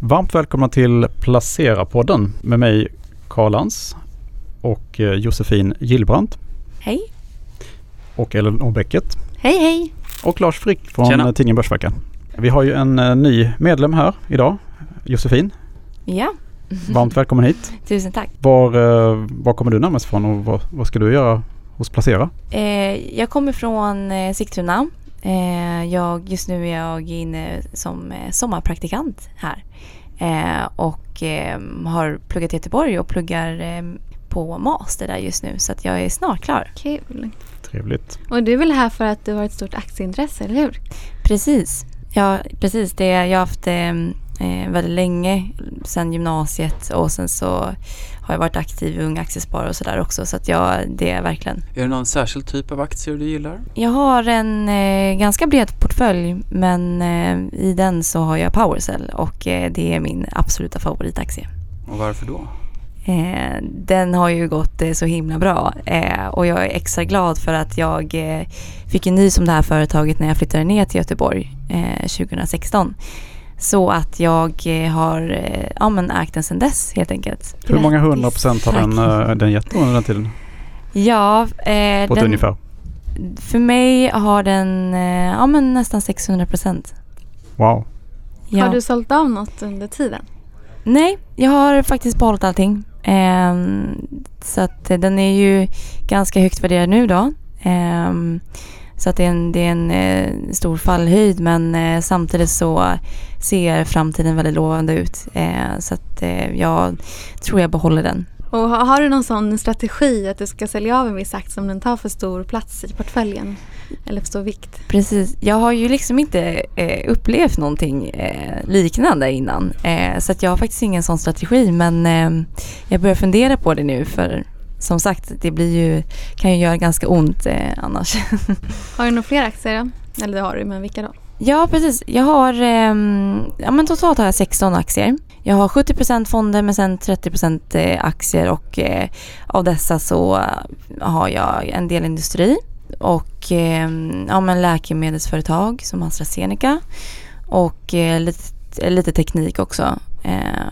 Varmt välkomna till Placera-podden med mig Karl Lantz och eh, Josefin Gillbrandt Hej. och Ellen Bäcket Hej hej. och Lars Frick från Tjena. tidningen Börsveckan. Vi har ju en eh, ny medlem här idag, Josefin. Ja, Varmt välkommen hit. tusen tack. Var, eh, var kommer du närmast ifrån och vad, vad ska du göra hos Placera? Eh, jag kommer från eh, Sigtuna. Eh, jag, just nu är jag inne som eh, sommarpraktikant här. Eh, och eh, har pluggat i Göteborg och pluggar eh, på master där just nu. Så att jag är snart klar. Kul. Trevligt. Och du är väl här för att du har ett stort aktieintresse, eller hur? Precis. Ja, precis. Det, jag har haft det eh, väldigt länge, sedan gymnasiet och sen så har jag varit aktiv i Ung Aktiesparare och sådär också. Så att jag, det är verkligen Är det någon särskild typ av aktier du gillar? Jag har en eh, ganska bred portfölj men eh, i den så har jag Powercell och eh, det är min absoluta favoritaktie. Och varför då? Eh, den har ju gått eh, så himla bra och jag är extra glad för att jag fick en nys om det här företaget när jag flyttade ner till Göteborg eh, 2016. Så att jag eh, har eh, ja, men ägt den sedan dess helt enkelt. Hur många hundra procent har den, eh, den gett under den tiden? Ja, eh, På ett den, ungefär. för mig har den eh, ja, men nästan 600 procent. Wow. Ja. Har du sålt av något under tiden? Nej, jag har faktiskt behållit allting. Ehm, så att eh, den är ju ganska högt värderad nu då. Ehm, så att det är en, det är en eh, stor fallhöjd men eh, samtidigt så ser framtiden väldigt lovande ut. Eh, så att eh, jag tror jag behåller den. Och har, har du någon sån strategi att du ska sälja av en viss aktie om den tar för stor plats i portföljen? Eller för stor vikt? Precis. Jag har ju liksom inte eh, upplevt någonting eh, liknande innan. Så att jag har faktiskt ingen sån strategi men jag börjar fundera på det nu för som sagt det blir ju, kan ju göra ganska ont eh, annars. Har du några fler aktier då? Eller det har du, men vilka då? ja precis. Jag har, ehm, ja men totalt har jag 16 aktier. Jag har 70% fonder men sen 30% eh, aktier och eh, av dessa så eh, har jag en del industri och eh, ja, men läkemedelsföretag som AstraZeneca och eh, lite, lite teknik också eh,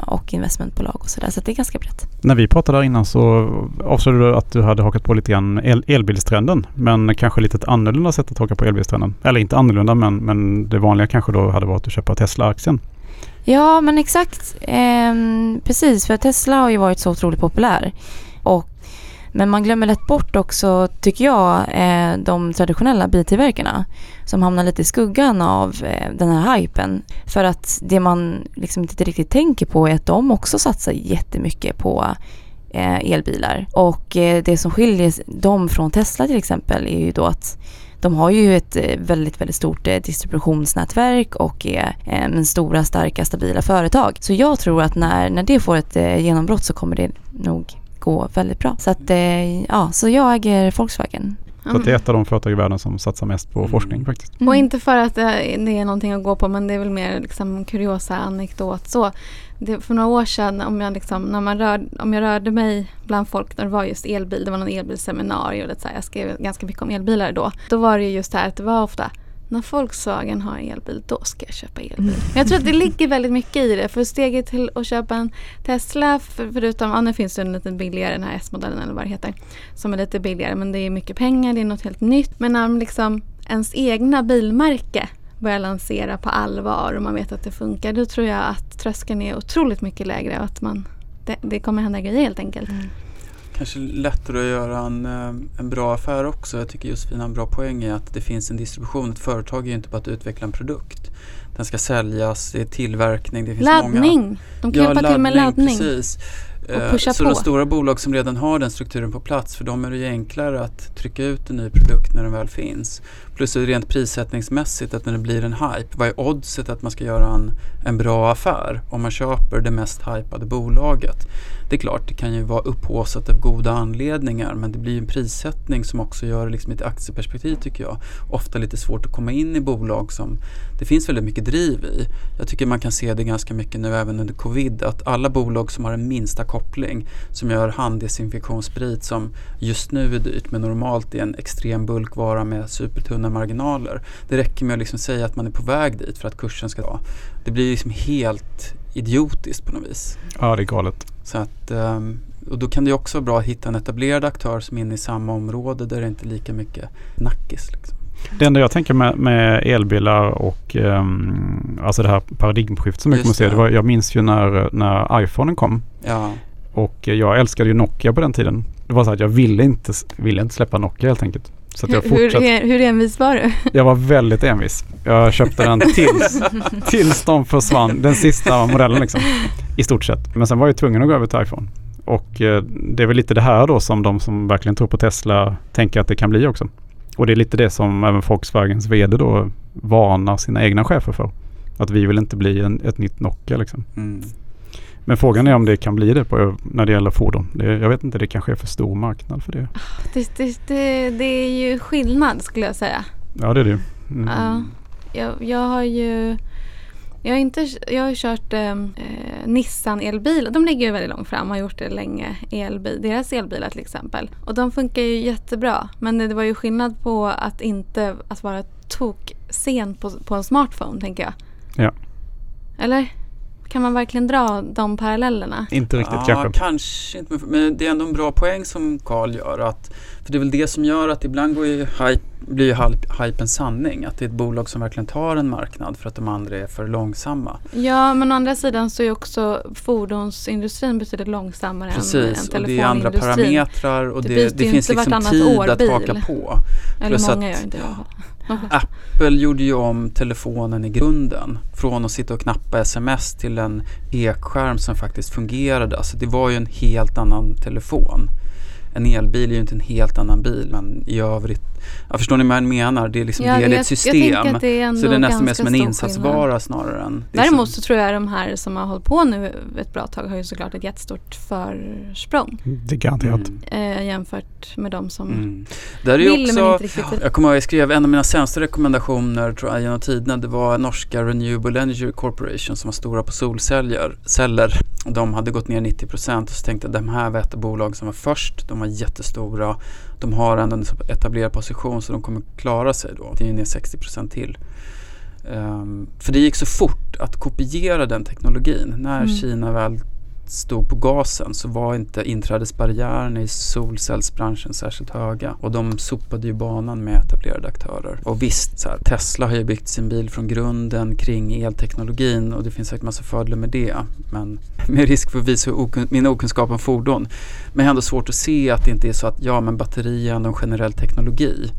och investmentbolag och sådär så det är ganska brett. När vi pratade där innan så avslöjade du att du hade hakat på lite grann el elbilstrenden. Men kanske lite ett annorlunda sätt att haka på elbilstrenden. Eller inte annorlunda men, men det vanliga kanske då hade varit att köpa Tesla-aktien. Ja men exakt. Ehm, precis för Tesla har ju varit så otroligt populär. Men man glömmer lätt bort också tycker jag eh, de traditionella biltillverkarna som hamnar lite i skuggan av eh, den här hypen. För att det man liksom inte riktigt tänker på är att de också satsar jättemycket på eh, elbilar. Och det som skiljer dem från Tesla till exempel är ju då att de har ju ett väldigt, väldigt stort distributionsnätverk och är eh, en stora, starka, stabila företag. Så jag tror att när, när det får ett genombrott så kommer det nog gå väldigt bra. Så att, eh, ja, så jag äger Volkswagen. Så det är ett av de företag i världen som satsar mest på Mm. forskning faktiskt. Mm. Och inte för att eh, det är någonting att gå på men det är väl mer liksom kuriosa anekdot så. Det, för några år sedan om jag, liksom, när man rör, om jag rörde mig bland folk när det var just elbil, det var någon elbilseminarium och det, så här, jag skrev ganska mycket om elbilar då. Då var det ju just det här att det var ofta när Volkswagen har en elbil, då ska jag köpa elbil. Men jag tror att det ligger väldigt mycket i det. För steget till att köpa en Tesla, för, förutom, ja nu finns det en lite billigare, den här S-modellen eller vad det heter, som är lite billigare. Men det är mycket pengar, det är något helt nytt. Men när liksom ens egna bilmärke börjar lansera på allvar och man vet att det funkar, då tror jag att tröskeln är otroligt mycket lägre och att man, det, det kommer hända grejer helt enkelt. Mm. Kanske lättare att göra en, eh, en bra affär också. Jag tycker Josefin har en bra poäng i att det finns en distribution. Ett företag är ju inte bara att utveckla en produkt. Den ska säljas, det är tillverkning, det finns Laddning! många... De kan hjälpa till med laddning. Precis. Eh, så på. de stora bolag som redan har den strukturen på plats, för dem är det ju enklare att trycka ut en ny produkt när den väl finns. Plus rent prissättningsmässigt att när det blir en hype, vad är oddset att man ska göra en, en bra affär om man köper det mest hypade bolaget? Det är klart, det kan ju vara upphaussat av goda anledningar men det blir ju en prissättning som också gör det liksom i ett aktieperspektiv tycker jag. Ofta lite svårt att komma in i bolag som det finns väldigt mycket driv i. Jag tycker man kan se det ganska mycket nu även under covid att alla bolag som har en minsta koppling som gör handdesinfektionssprit som just nu är dyrt men normalt är en extrem bulkvara med supertunna marginaler. Det räcker med att liksom säga att man är på väg dit för att kursen ska dra. Det blir liksom helt idiotiskt på något vis. Ja, det är galet. Så att, ehm, och då kan det också vara bra att hitta en etablerad aktör som är inne i samma område där det inte är lika mycket nackis. Liksom. Det enda jag tänker med, med elbilar och um, alltså det här paradigmskiftet som vi Just kommer att se. Det var, jag minns ju när, när iPhonen kom Ja, och jag älskade ju Nokia på den tiden. Det var så att jag ville inte, ville inte släppa Nokia helt enkelt. Så att jag Hur, hur, fortsatte. hur, hur envis var du? Jag var väldigt envis. Jag köpte den tills, tills de försvann. Den sista modellen liksom. I stort sett. Men sen var jag tvungen att gå över till iPhone. Och eh, det är väl lite det här då som de som verkligen tror på Tesla tänker att det kan bli också. Och det är lite det som även Volkswagens VD då varnar sina egna chefer för. Att vi vill inte bli en, ett nytt Nokia liksom. mm. Men frågan är om det kan bli det på, när det gäller fordon. Det, jag vet inte, det kanske är för stor marknad för det. Det, det, det, det är ju skillnad skulle jag säga. Ja det är det ju. Mm. Ja, jag, jag har ju jag har, inte, jag har kört eh, eh, Nissan elbil. De ligger ju väldigt långt fram och har gjort det länge. Elbil, deras elbilar till exempel. Och de funkar ju jättebra. Men det var ju skillnad på att inte att vara tok sen på, på en smartphone tänker jag. Ja. Eller? Kan man verkligen dra de parallellerna? Inte riktigt ja, kanske. kanske inte. Men det är ändå en bra poäng som Carl gör. Att, för det är väl det som gör att ibland går ju hype, blir ju hype, hype en sanning. Att det är ett bolag som verkligen tar en marknad för att de andra är för långsamma. Ja, men å andra sidan så är också fordonsindustrin betydligt långsammare än, Precis, än och det är andra telefonindustrin. parametrar och Det det, det, finns inte liksom tid år att bil. haka på. Eller Plus många att- gör inte det. Apple gjorde ju om telefonen i grunden. Från att sitta och knappa sms till en pekskärm som faktiskt fungerade. Alltså det var ju en helt annan telefon. En elbil är ju inte en helt annan bil men i övrigt. Jag förstår ni vad jag menar? Det är liksom Ja, det är ett system. det är så det är nästan mer som en insatsvara skillnad. snarare än... är Däremot så tror jag de här som har hållit på nu ett bra tag har ju såklart ett jättestort försprång Det är garanterat. Mm. eh, jämfört med de som Mm. Där vill men också, inte riktigt. jag kommer ihåg jag skrev en av mina sämsta rekommendationer tror jag genom tiderna. Det var norska Renewable Energy Corporation som var stora på solceller. Celler. De hade gått ner 90% och så tänkte jag de här var ett bolag som var först. De var jättestora. De har ändå en etablerad position så de kommer klara sig då. Det är ner 60% till. Ehm, för det gick så fort att kopiera den teknologin. När Mm. Kina väl stod på gasen så var inte inträdesbarriärerna i solcellsbranschen särskilt höga. Och de sopade ju banan med etablerade aktörer. Och visst, så här, Tesla har ju byggt sin bil från grunden kring elteknologin och det finns säkert massa fördelar med det. Men med risk för att visa okun- min okunskap om fordon. Men jag har ändå svårt att se att det inte är så att ja men batteri är ändå en generell teknologi.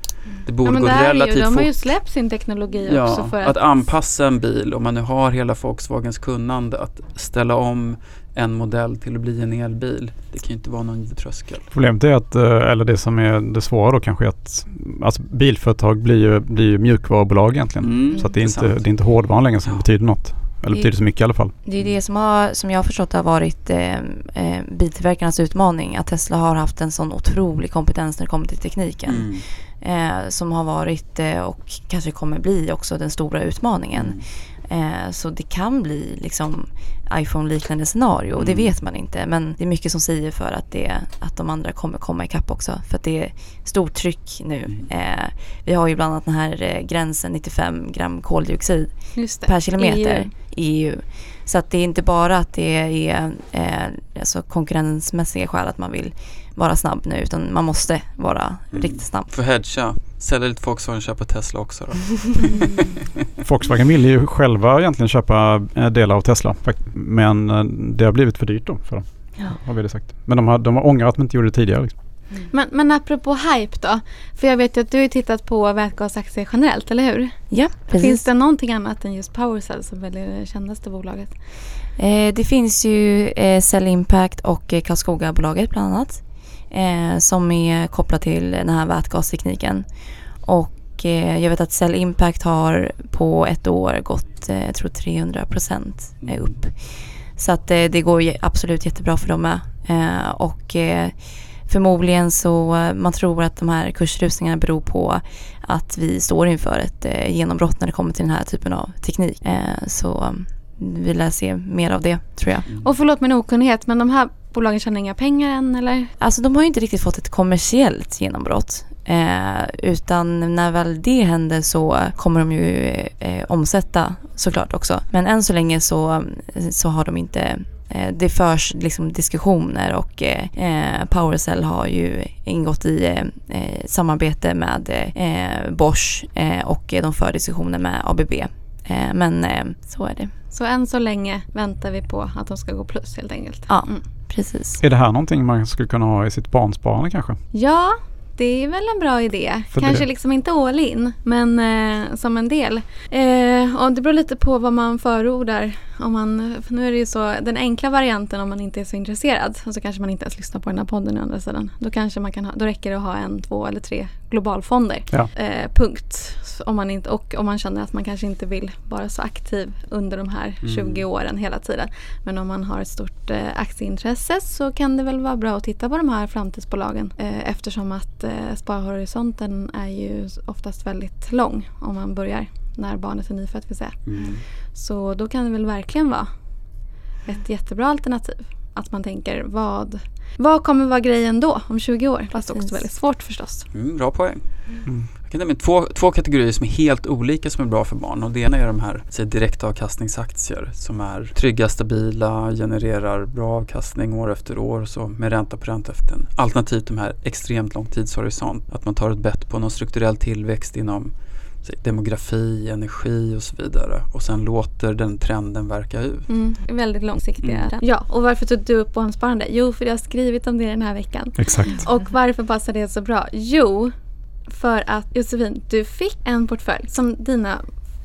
Det borde Ja, men gå relativt de har ju fort. släppt sin teknologi Ja, också för att, att, anpassa en bil, om man nu har hela Volkswagens kunnande, att ställa om en modell till att bli en elbil. Det kan ju inte vara någon tröskel. Problemet är att, eh, eller det som är det svåra då kanske är att alltså bilföretag blir ju, blir ju mjukvarubolag egentligen. Mm, Så att det är, inte, sant. det är inte hårdvaran längre som Ja. betyder något. Eller Det- betyder så mycket i alla fall. Det är det som, har, som jag har förstått har varit eh, eh, biltillverkarnas utmaning. Att Tesla har haft en sån otrolig kompetens när det kommer till tekniken. Mm. Eh, som har varit eh, och kanske kommer bli också den stora utmaningen. Mm. Eh, så det kan bli liksom iPhone-liknande scenario. och Det Mm. vet man inte. Men det är mycket som säger för att, det, att de andra kommer komma ikapp också. För att det är stort tryck nu. Mm. Eh, vi har ju bland annat den här eh, gränsen 95 gram koldioxid per kilometer EU. i EU. Så att det är inte bara att det är eh, alltså konkurrensmässiga skäl att man vill vara snabb nu utan man måste vara Mm. riktigt snabb. För hedga, sälja lite Volkswagen och köpa Tesla också då. Volkswagen ville ju själva egentligen köpa eh, delar av Tesla. Men eh, det har blivit för dyrt då för dem. Ja. Har vi det sagt. Men de har, de har ångrat att de inte gjorde det tidigare. Liksom. Men, men apropå hype då. För jag vet ju att du har tittat på vätgasaktier generellt, eller hur? Ja, precis. Finns det någonting annat än just Powercell som väl är det kändaste bolaget? Eh, det finns ju eh, Cell Impact och eh, Karlskoga-bolaget bland annat. Eh, som är kopplat till den här vätgastekniken. Och eh, jag vet att Cell Impact har på ett år gått, eh, jag tror 300 procent eh, upp. Så att eh, det går absolut jättebra för dem med. Eh, och eh, förmodligen så, eh, man tror att de här kursrusningarna beror på att vi står inför ett eh, genombrott när det kommer till den här typen av teknik. Eh, så vi lär se mer av det tror jag. Och förlåt min okunnighet, men de här bolagen tjänar inga pengar än eller? Alltså de har ju inte riktigt fått ett kommersiellt genombrott. Eh, utan när väl det händer så kommer de ju eh, omsätta såklart också. Men än så länge så, så har de inte eh, det förs liksom diskussioner och eh, Powercell har ju ingått i eh, samarbete med eh, Bosch och de för diskussioner med ABB. Men så är det. Så än så länge väntar vi på att de ska gå plus helt enkelt? Ja, mm. precis. Är det här någonting man skulle kunna ha i sitt barnsparande kanske? Ja, det är väl en bra idé. För Kanske det. liksom inte all in, men eh, som en del. Eh, och det beror lite på vad man förordar. Om man, nu är det ju så, den enkla varianten om man inte är så intresserad och så kanske man inte ens lyssnar på den här podden å andra sidan. Då, kanske man kan ha, då räcker det att ha en, två eller tre globalfonder. Ja. Eh, punkt. Om man inte, och om man känner att man kanske inte vill vara så aktiv under de här mm. 20 åren hela tiden. Men om man har ett stort eh, aktieintresse så kan det väl vara bra att titta på de här framtidsbolagen eh, eftersom att eh, sparhorisonten är ju oftast väldigt lång om man börjar när barnet är nyfött. Vill säga. Mm. Så då kan det väl verkligen vara ett jättebra alternativ. Att man tänker vad, vad kommer vara grejen då om 20 år? Fast också väldigt svårt förstås. Mm, bra poäng. Mm. Jag kan nämna två, två kategorier som är helt olika som är bra för barn. Och det ena är de här säg, direktavkastningsaktier som är trygga, stabila, genererar bra avkastning år efter år och så med ränta på ränta efter en. Alternativt de här extremt lång tidshorisont. Att man tar ett bett på någon strukturell tillväxt inom demografi, energi och så vidare och sen låter den trenden verka ut. Mm, väldigt långsiktiga. Mm. Ja, och varför tog du upp barnsparande? Jo, för jag har skrivit om det den här veckan. Exakt. Och varför passar det så bra? Jo, för att Josefin, du fick en portfölj som dina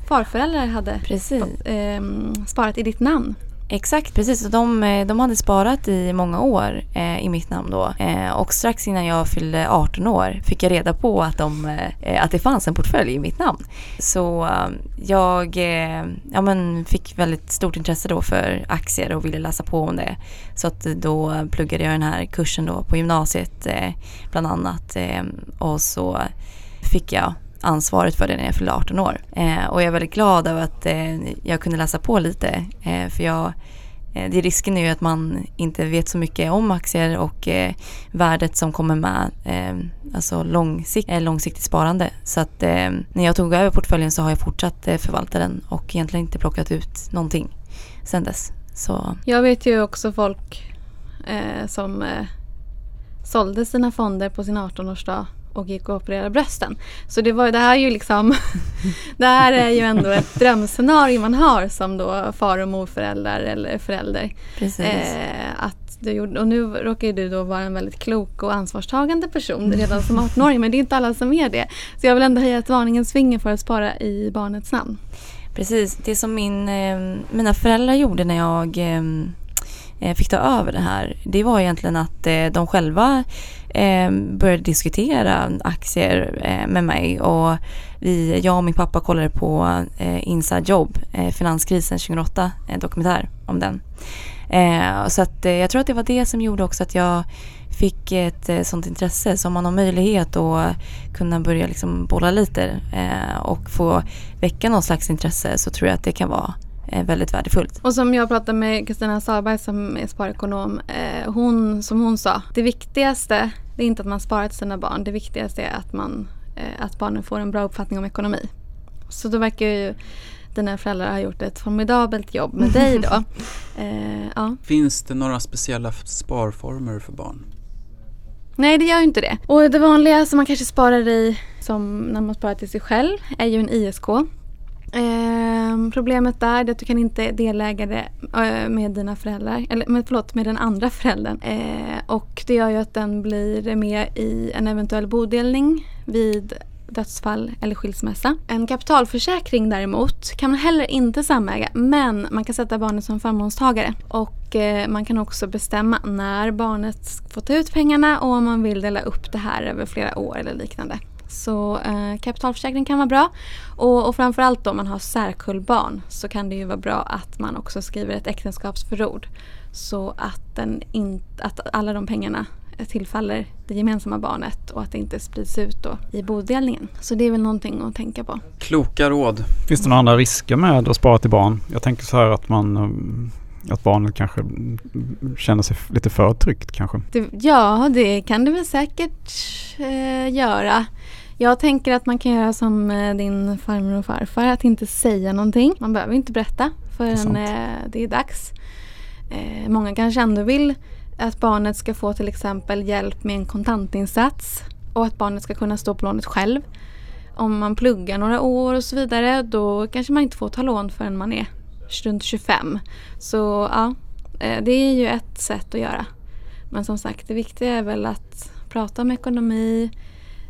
farföräldrar hade Precis. Eh, sparat i ditt namn. Exakt, precis. De, eh, de hade sparat i många år eh, i mitt namn då. Eh, och strax innan jag fyllde 18 år fick jag reda på att, de, eh, eh, att det fanns en portfölj i mitt namn. Så eh, jag eh, ja, men fick väldigt stort intresse då för aktier och ville läsa på om det. Så att då pluggade jag den här kursen då på gymnasiet bland annat. och så fick jag ansvaret för det när jag fyllde 18 år. Eh, och jag är väldigt glad över att eh, jag kunde läsa på lite. Eh, för jag, eh, det risken är ju att man inte vet så mycket om aktier och eh, värdet som kommer med eh, alltså långsikt, eh, långsiktigt sparande. Så att eh, när jag tog över portföljen så har jag fortsatt eh, förvalta den och egentligen inte plockat ut någonting sen dess. Så. Jag vet ju också folk som sålde sina fonder på sin 18-årsdag och gick och opererade brösten. Så det, var, det här är ju liksom Det här är ju ändå ett drömscenario man har som då far och morföräldrar eller förälder. Precis. Eh, att du gjorde, och nu råkar du då vara en väldigt klok och ansvarstagande person redan som 18-åring men det är inte alla som är det. Så jag vill ändå höja ett varningens finger för att spara i barnets namn. Precis, det som min, eh, mina föräldrar gjorde när jag eh Eh, fick ta över det här det var egentligen att eh, de själva eh, började diskutera aktier med mig och vi, jag och min pappa kollade på Inside Job, finanskrisen 2008, en dokumentär om den. Så att, jag tror att det var det som gjorde också att jag fick ett sånt intresse. Så om man har möjlighet att kunna börja liksom bolla lite och få väcka någon slags intresse så tror jag att det kan vara väldigt värdefullt. Och som jag pratade med Kristina Sahlberg som är sparekonom. Eh, hon, som hon sa, det viktigaste det är inte att man sparar till sina barn. Det viktigaste är att, man, eh, att barnen får en bra uppfattning om ekonomi. Så då verkar ju dina föräldrar ha gjort ett formidabelt jobb med dig då. Eh, ja. Finns det några speciella sparformer för barn? Nej det gör ju inte det. Och det vanliga som man kanske sparar i som när man sparar till sig själv är ju en ISK. Eh, Ehm, problemet där är att du kan inte deläga det eh, med dina föräldrar, eller med, förlåt, med den andra föräldern. Uh, och det gör ju att den blir med i en eventuell bodelning vid dödsfall eller skilsmässa. En kapitalförsäkring däremot kan man heller inte samäga men man kan sätta barnet som förmånstagare. Och eh, man kan också bestämma när barnet får ta ut pengarna och om man vill dela upp det här över flera år eller liknande. Så eh, kapitalförsäkring kan vara bra. Och, och framförallt om man har särkullbarn så kan det ju vara bra att man också skriver ett äktenskapsförord. Så att, den in, att alla de pengarna tillfaller det gemensamma barnet och att det inte sprids ut då i bodelningen. Så det är väl någonting att tänka på. Kloka råd. Finns det några andra risker med att spara till barn? Jag tänker så här att man att barnet kanske känner sig lite för tryggt kanske? Det, ja, det kan det väl säkert eh, göra. Jag tänker att man kan göra som eh, din farmor och farfar, att inte säga någonting. Man behöver inte berätta förrän Det eh, det är dags. Eh, många kanske ändå vill att barnet ska få till exempel hjälp med en kontantinsats och att barnet ska kunna stå på lånet själv. Om man pluggar några år och så vidare då kanske man inte får ta lån förrän man är runt 25. Så ja, eh, det är ju ett sätt att göra. Men som sagt, det viktiga är väl att prata om ekonomi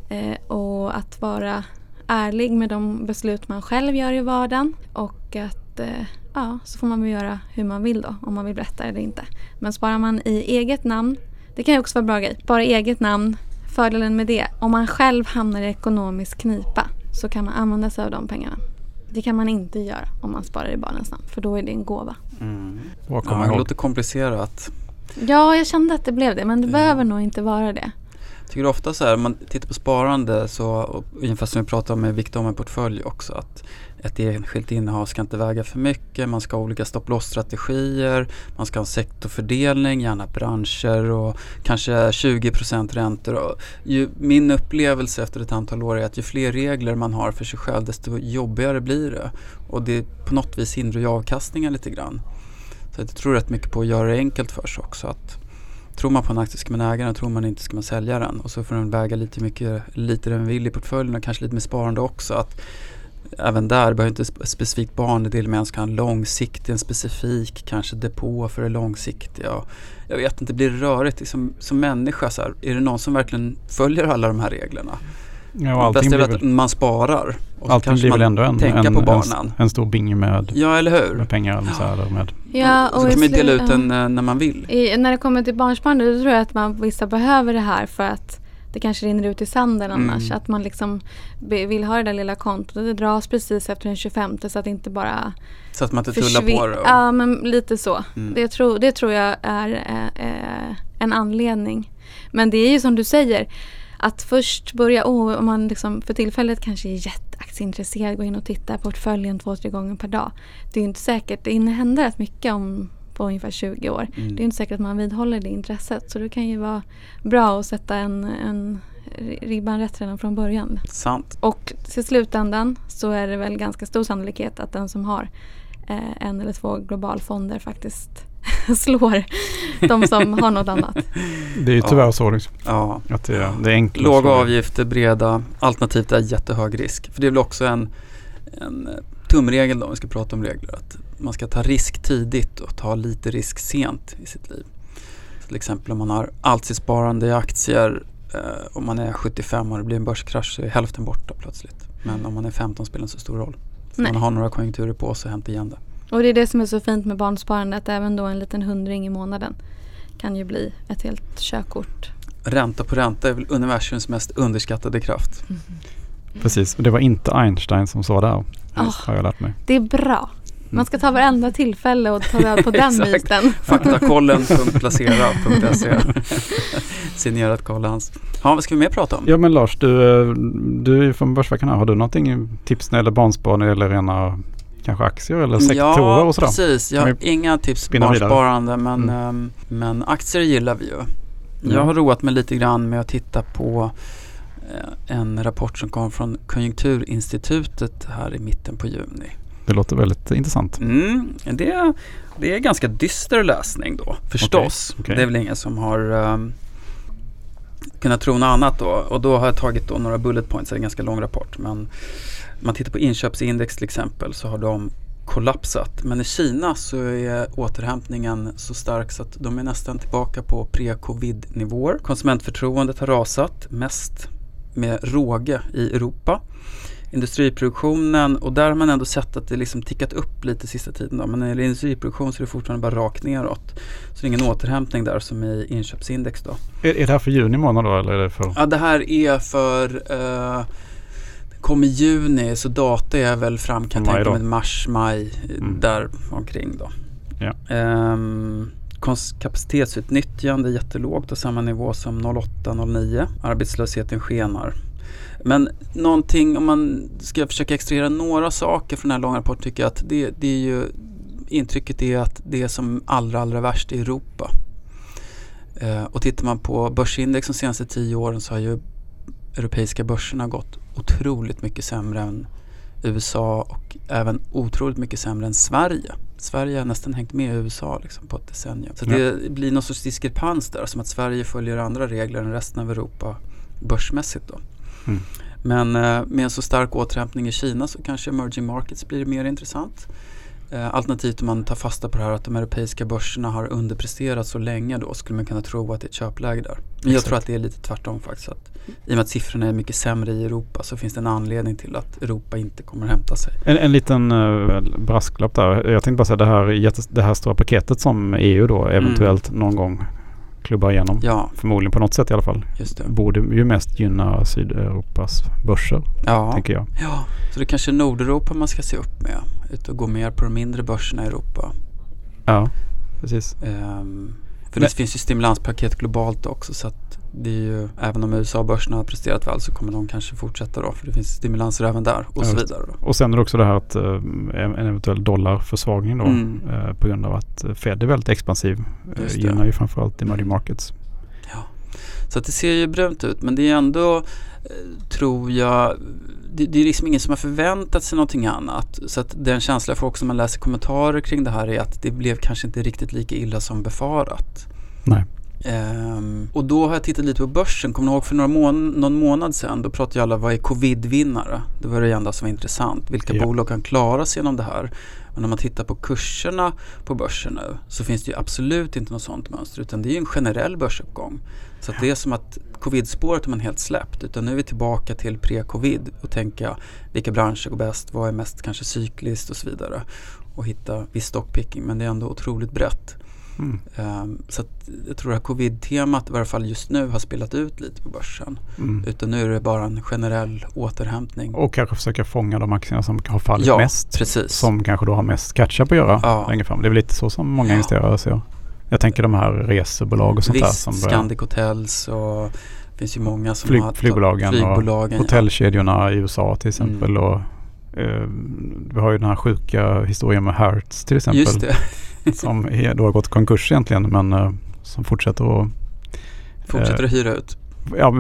eh, och att vara ärlig med de beslut man själv gör i vardagen. Och att eh, ja, så får man väl göra hur man vill då, om man vill berätta eller inte. Men sparar man i eget namn, det kan ju också vara en bra grej. Bara eget namn, fördelen med det, om man själv hamnar i ekonomisk knipa så kan man använda sig av de pengarna. Det kan man inte göra om man sparar i barnens namn, för då är det en gåva. Mm. Ja, det låter komplicerat. Ja, jag kände att det blev det, men det Mm. behöver nog inte vara det. Tycker ofta så här, om man tittar på sparande så, och ungefär som vi pratade om med vikta om en portfölj också, att ett enskilt innehav ska inte väga för mycket, man ska ha olika stopp strategier man ska ha en sektorfördelning, gärna branscher och kanske 20% räntor. Och ju, min upplevelse efter ett antal år är att ju fler regler man har för sig själv desto jobbigare blir det. Och det på något vis hindrar ju avkastningen lite grann. Så jag tror rätt mycket på att göra det enkelt för sig också. Att Tror man på en aktie ska man äga den, tror man inte ska man sälja den. Och så får den väga lite mycket, lite den vill i portföljen och kanske lite med sparande också. Att även där behöver inte specifikt barndel men ska ha en långsiktig, en specifik kanske depå för det långsiktiga. Jag vet inte, blir det rörigt som, som människa? Så här, är det någon som verkligen följer alla de här reglerna? Ja, och Det allting bästa är blir väl att man sparar. Och så allting kanske blir väl man ändå en, tänka en, på en, barnen. en stor binge med, Ja, eller hur? med pengar eller så här, eller med Ja, så i kan man ju dela ut den eh, när man vill. I, när det kommer till barnsparande då tror jag att man, vissa behöver det här för att det kanske rinner ut i sanden annars. Mm. Att man liksom vill ha det där lilla kontot och det dras precis efter den 25 så att det inte bara Så att man inte tullar på det. och- Ja, men lite så. Mm. Det, tror, det tror jag är eh, eh, en anledning. Men det är ju som du säger att först börja, oh, om man liksom för tillfället kanske är jätteaktieintresserad, gå in och titta på portföljen två, tre gånger per dag. Det är inte säkert, det händer rätt mycket om på ungefär 20 år. Mm. Det är inte säkert att man vidhåller det intresset. Så det kan ju vara bra att sätta en, en ribban rätt redan från början. Sant. Och till slutändan så är det väl ganska stor sannolikhet att den som har eh, en eller två globalfonder faktiskt slår de som har något annat. Det är ju Ja. tyvärr så liksom, Ja. att det, är- det är enkelt. Låga avgifter, breda, alternativt är jättehög risk. För det är väl också en, en eh, tumregel då, om vi ska prata om regler. Att man ska ta risk tidigt och ta lite risk sent i sitt liv. Till exempel om man har allt sitt sparande i aktier eh, om man är 75 och det blir en börskrasch så är hälften borta plötsligt. Men om man är 15 spelar det inte så stor roll. Man har några konjunkturer på sig och hämta igen det. Och det är det som är så fint med barnsparande att även då en liten hundring i månaden kan ju bli ett helt körkort. Ränta på ränta är väl universums mest underskattade kraft. Precis, och det var inte Einstein som sa det här, Ah. har jag lärt mig. Det är bra. Man ska ta varenda tillfälle och ta reda på den myten. Faktakollen.placera.se Signerat Karl Hans. Ja, vad ska vi mer prata om? Ja men Lars, du, eh, du är ju från Börsveckan här. Har du någonting tips när det gäller barnsparande eller rena kanske aktier eller sektorer ja, och sådär? precis. Jag har inga tips på barnsparande men, Mm. ehm, men aktier gillar vi ju. Ja. Jag har roat mig lite grann med att titta på eh, en rapport som kom från Konjunkturinstitutet här i mitten på juni. Det låter väldigt intressant. Mm, det, det är ganska dyster läsning då förstås. okej. Det är väl ingen som har um, kunnat tro något annat då. Och då har jag tagit då några bullet points, det är en ganska lång rapport. Men man tittar på inköpsindex till exempel så har de kollapsat. Men i Kina så är återhämtningen så stark så att de är nästan tillbaka på pre-covid nivåer. Konsumentförtroendet har rasat mest med råge i Europa industriproduktionen och där har man ändå sett att det liksom tickat upp lite sista tiden. Då. Men när det gäller industriproduktion så är det fortfarande bara rakt neråt. Så det är ingen återhämtning där som i inköpsindex då. Är, är det här för juni månad då eller är det för? Ja det här är för eh, kom i juni så data är väl fram kan jag tänka mig mars, maj Mm. där omkring då. Ja. Kons- kapacitetsutnyttjande är jättelågt på samma nivå som 08-09. Arbetslösheten skenar. Men någonting om man ska försöka extrahera några saker från den här långa rapporten tycker jag att det, det är ju intrycket är att det är som allra, allra värst i Europa. Eh, och tittar man på börsindex de senaste tio åren så har ju europeiska börserna gått otroligt mycket sämre än USA och även otroligt mycket sämre än Sverige. Sverige har nästan hängt med USA liksom på ett decennium. Så Ja. det blir någon sorts diskrepans där, som att Sverige följer andra regler än resten av Europa börsmässigt då. Mm. Men eh, med en så stark återhämtning i Kina så kanske emerging markets blir mer intressant. Eh, alternativt om man tar fasta på det här att de europeiska börserna har underpresterat så länge då skulle man kunna tro att det är ett köpläge där. Men jag Exakt. tror att det är lite tvärtom faktiskt. Att I och med att siffrorna är mycket sämre i Europa så finns det en anledning till att Europa inte kommer att hämta sig. En, en liten uh, brasklapp där. Jag tänkte bara säga det här, det här stora paketet som EU då eventuellt någon gång klubbar igenom. Ja, Förmodligen på något sätt i alla fall. just det. Borde ju mest gynna Sydeuropas börser, Ja, tänker jag. ja. så det kanske är Nordeuropa man ska se upp med. Ut och gå mer på de mindre börserna i Europa. Ja, precis. Ehm, för Men- det finns ju stimulanspaket globalt också så att det är ju, även om USA-börserna har presterat väl så kommer de kanske fortsätta då för det finns stimulanser även där och Ja, så vidare. Då. Och sen är det också det här att eh, en eventuell dollarförsvagning då Mm. eh, på grund av att Fed är väldigt expansiv. det. gynnar ju framförallt emerging markets. Så att det ser ju brunt ut men det är ändå, eh, tror jag, det, det är liksom ingen som har förväntat sig någonting annat. Så att den känsla jag får också när man läser kommentarer kring det här är att det blev kanske inte riktigt lika illa som befarat. Nej. Ehm, och då har jag tittat lite på börsen. Kommer ni ihåg för några mån- någon månad sedan? Då pratade ju alla vad är covid-vinnare? Det var det enda som var intressant. Vilka Ja. bolag kan klara sig genom det här? Men om man tittar på kurserna på börsen nu så finns det ju absolut inte något sånt mönster utan det är ju en generell börsuppgång. Så att det är som att covid-spåret har man helt släppt utan nu är vi tillbaka till pre-covid och tänka vilka branscher går bäst, vad är mest kanske cykliskt och så vidare och hitta viss stockpicking men det är ändå otroligt brett. Mm. Ehm, så jag tror att covid-temat i varje fall just nu har spelat ut lite på börsen. Mm. Utan nu är det bara en generell återhämtning. Och kanske försöka fånga de aktierna som har fallit ja, mest. precis. Som kanske då har mest catch-up att göra Ja. längre fram. Det är väl lite så som många Ja. investerare ser. Jag tänker de här resebolag och sånt där. Visst, Som börjar, Scandic Hotels och det finns ju många som Flyg- har flygbolagen och flygbolagen hotellkedjorna i USA till exempel. Mm. Och, eh, vi har ju den här sjuka historien med Hertz till Ja, exempel. just det. Som är, då har gått konkurs egentligen men eh, som fortsätter att Fortsätter Eh, att hyra ut. Ja,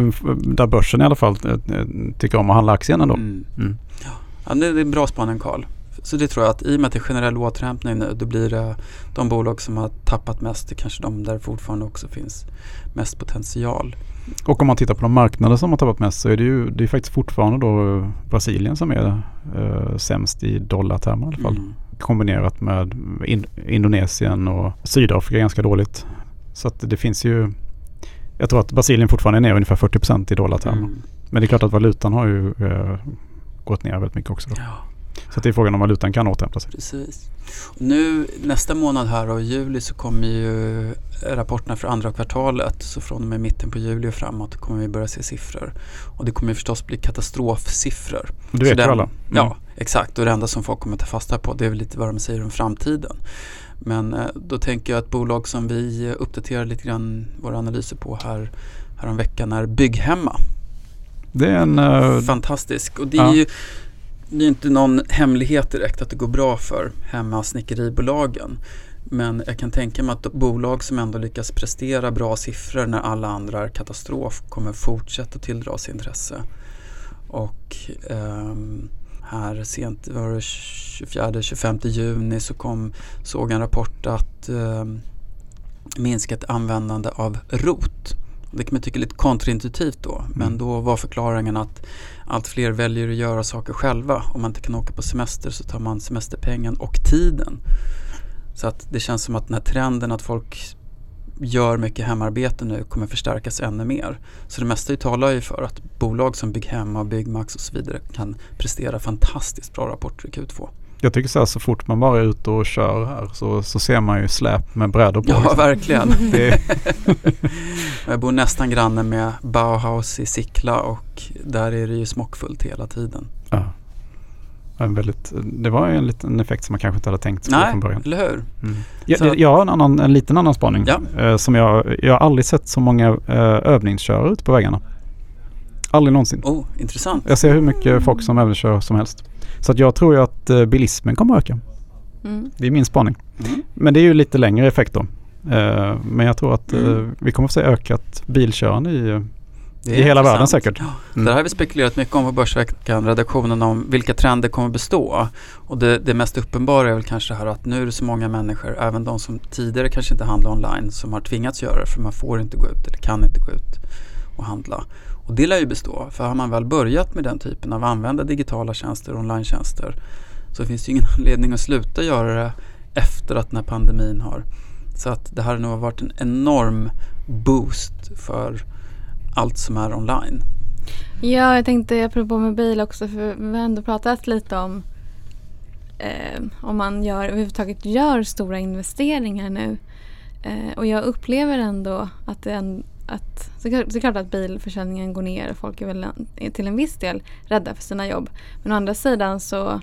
där börsen i alla fall eh, eh, tycker om att handla aktien ändå. Mm. Mm. Ja, det det är en bra spaning Karl. Så det tror jag att i och med att det är generell återhämtning nu då blir det de bolag som har tappat mest, det kanske de där fortfarande också finns mest potential. Och om man tittar på de marknader som har tappat mest så är det ju det är faktiskt fortfarande då eh, Brasilien som är eh, sämst i dollartermer i alla fall. Mm. Kombinerat med in, Indonesien och Sydafrika ganska dåligt. Så att det finns ju jag tror att Brasilien fortfarande är ner ungefär 40% i dollartermer. Mm. Men det är klart att valutan har ju eh, gått ner väldigt mycket också. Då. Ja. Så det är frågan om valutan kan återhämta sig. Precis. Nu nästa månad här och i juli så kommer ju rapporterna för andra kvartalet. Så från och med mitten på juli och framåt kommer vi börja se siffror. Och det kommer ju förstås bli katastrofsiffror. Så vet ju alla. Mm. Ja, exakt. Och det enda som folk kommer ta fasta på det är väl lite vad de säger om framtiden. Men eh, då tänker jag att bolag som vi uppdaterar lite grann våra analyser på här, här om veckan är Bygghemma. Det är en... eh, Fantastisk. Och det är ja. ju det är inte någon hemlighet direkt att det går bra för hemmasnickeribolagen. Men jag kan tänka mig att bolag som ändå lyckas prestera bra siffror när alla andra är katastrof kommer fortsätta tilldra sig intresse. Och eh, här sent var det 24-25 juni så kom, såg jag en rapport att eh, minskat användande av ROT. Det kan man tycka är lite kontraintuitivt då. Men Mm. då var förklaringen att allt fler väljer att göra saker själva. Om man inte kan åka på semester så tar man semesterpengen och tiden. Så att det känns som att den här trenden att folk gör mycket hemarbete nu kommer förstärkas ännu mer. Så det mesta talar ju för att bolag som Bygghemma, Byggmax och så vidare kan prestera fantastiskt bra rapporter i Q2. Jag tycker så här så fort man bara är ute och kör här så, så ser man ju släp med brädor på. Ja, liksom. verkligen. Det, Jag bor nästan granne med Bauhaus i Sickla och där är det ju smockfullt hela tiden. ja. En väldigt, det var ju en liten effekt som man kanske inte hade tänkt på Nej, från början. eller hur? Mm. Jag, jag har en, annan, en liten annan spaning. Ja. Eh, som jag, jag har aldrig sett så många eh, övningskörare ute på vägarna. Aldrig någonsin. Oh, intressant. Jag ser hur mycket folk som övningskör som helst. Så att jag tror ju att eh, bilismen kommer att öka. Mm. Det är min spaning. Mm. Men det är ju lite längre effekt då. Eh, Men jag tror att eh, Mm. vi kommer att se ökat bilkörande i, i hela världen säkert. Mm. Det här har vi spekulerat mycket om på Börsveckan, redaktionen, om vilka trender kommer bestå. Och det, det mest uppenbara är väl kanske det här att nu är det så många människor, även de som tidigare kanske inte handlade online, som har tvingats göra det för man får inte gå ut eller kan inte gå ut och handla. Och det lär ju bestå, för har man väl börjat med den typen av använda digitala tjänster och online-tjänster så finns det ju ingen anledning att sluta göra det efter att den här pandemin har. Så att det här har nog varit en enorm boost för allt som är online. Ja, jag tänkte apropå mobil också för vi har ändå pratat lite om eh, om man gör, överhuvudtaget gör stora investeringar nu. Eh, och jag upplever ändå att det att, så klart- så klart att bilförsäljningen går ner och folk är väl till en viss del rädda för sina jobb. Men å andra sidan så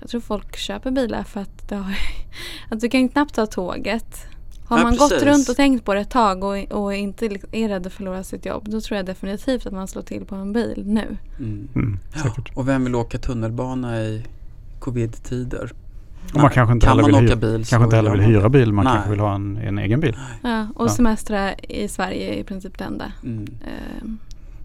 jag tror folk köper bilar för att, det har, att du kan knappt ta tåget. Har Ja, man gått precis. runt och tänkt på det ett tag och, och inte är rädd att förlora sitt jobb då tror jag definitivt att man slår till på en bil nu. Mm. Mm, Ja, och vem vill åka tunnelbana i covid-tider? Och man kanske inte kan heller man vill, bil kanske inte heller vill man hyra bil, man Nej. kanske vill ha en, en egen bil. Ja, och Ja. semestra i Sverige är i princip det enda. Mm. Eh,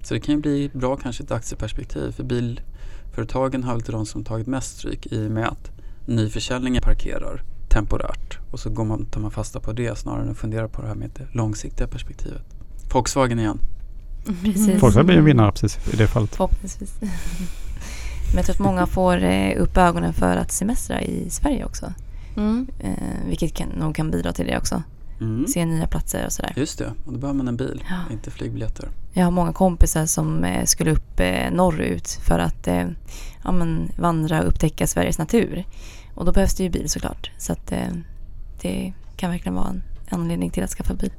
Så det kan ju bli bra kanske ett aktieperspektiv för bilföretagen har väl till de som tagit mest stryk i och med att nyförsäljningen parkerar temporärt och så går man, tar man fasta på det snarare än att fundera på det här med det långsiktiga perspektivet. Volkswagen igen. Precis. Folk blir en vinnare precis i det fallet. Förhoppningsvis. Men jag tror att många får eh, upp ögonen för att semestra i Sverige också. Mm. Eh, vilket kan, nog kan bidra till det också. Mm. Se nya platser och sådär. Just det, och då behöver man en bil, Ja. inte flygbiljetter. Jag har många kompisar som eh, skulle upp norrut för att ja, men, vandra och upptäcka Sveriges natur. Och då behövs det ju bil såklart. Så att det kan verkligen vara en anledning till att skaffa bil.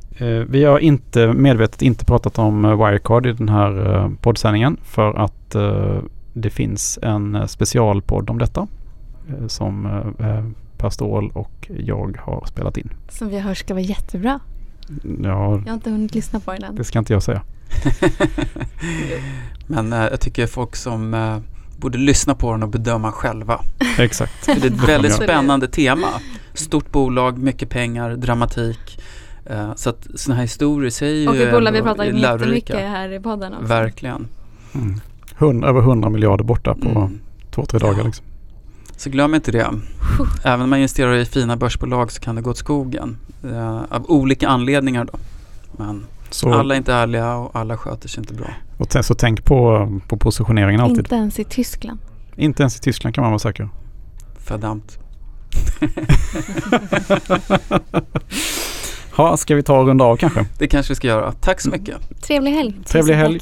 Vi har inte medvetet inte pratat om Wirecard i den här poddsändningen för att det finns en eh, specialpodd om detta eh, som eh, Per Ståhl och jag har spelat in. Som vi hört ska vara jättebra. Ja, Jag har inte hunnit lyssna på den än. det ska inte jag säga. Men jag tycker folk som borde lyssna på den och bedöma själva. Exakt. För det är ett väldigt spännande tema. Stort bolag, mycket pengar, dramatik. Så att sådana här historier säger ju Och ett bolag vi pratar jättemycket här i podden också. Verkligen. Mm. Hund, över 100 miljarder borta på Mm. två, tre dagar. Ja. Liksom. Så glöm inte det. Även om man investerar i fina börsbolag så kan det gå åt skogen. Eh, av olika anledningar då. Men Så, alla är inte ärliga och alla sköter sig inte bra. och t- så tänk på, på positioneringen alltid. Inte ens i Tyskland. Inte ens i Tyskland kan man vara säker. Fördammt. Ja, ska vi ta och runda av kanske? Det kanske vi ska göra. Tack så mycket. Trevlig helg. Trevlig helg.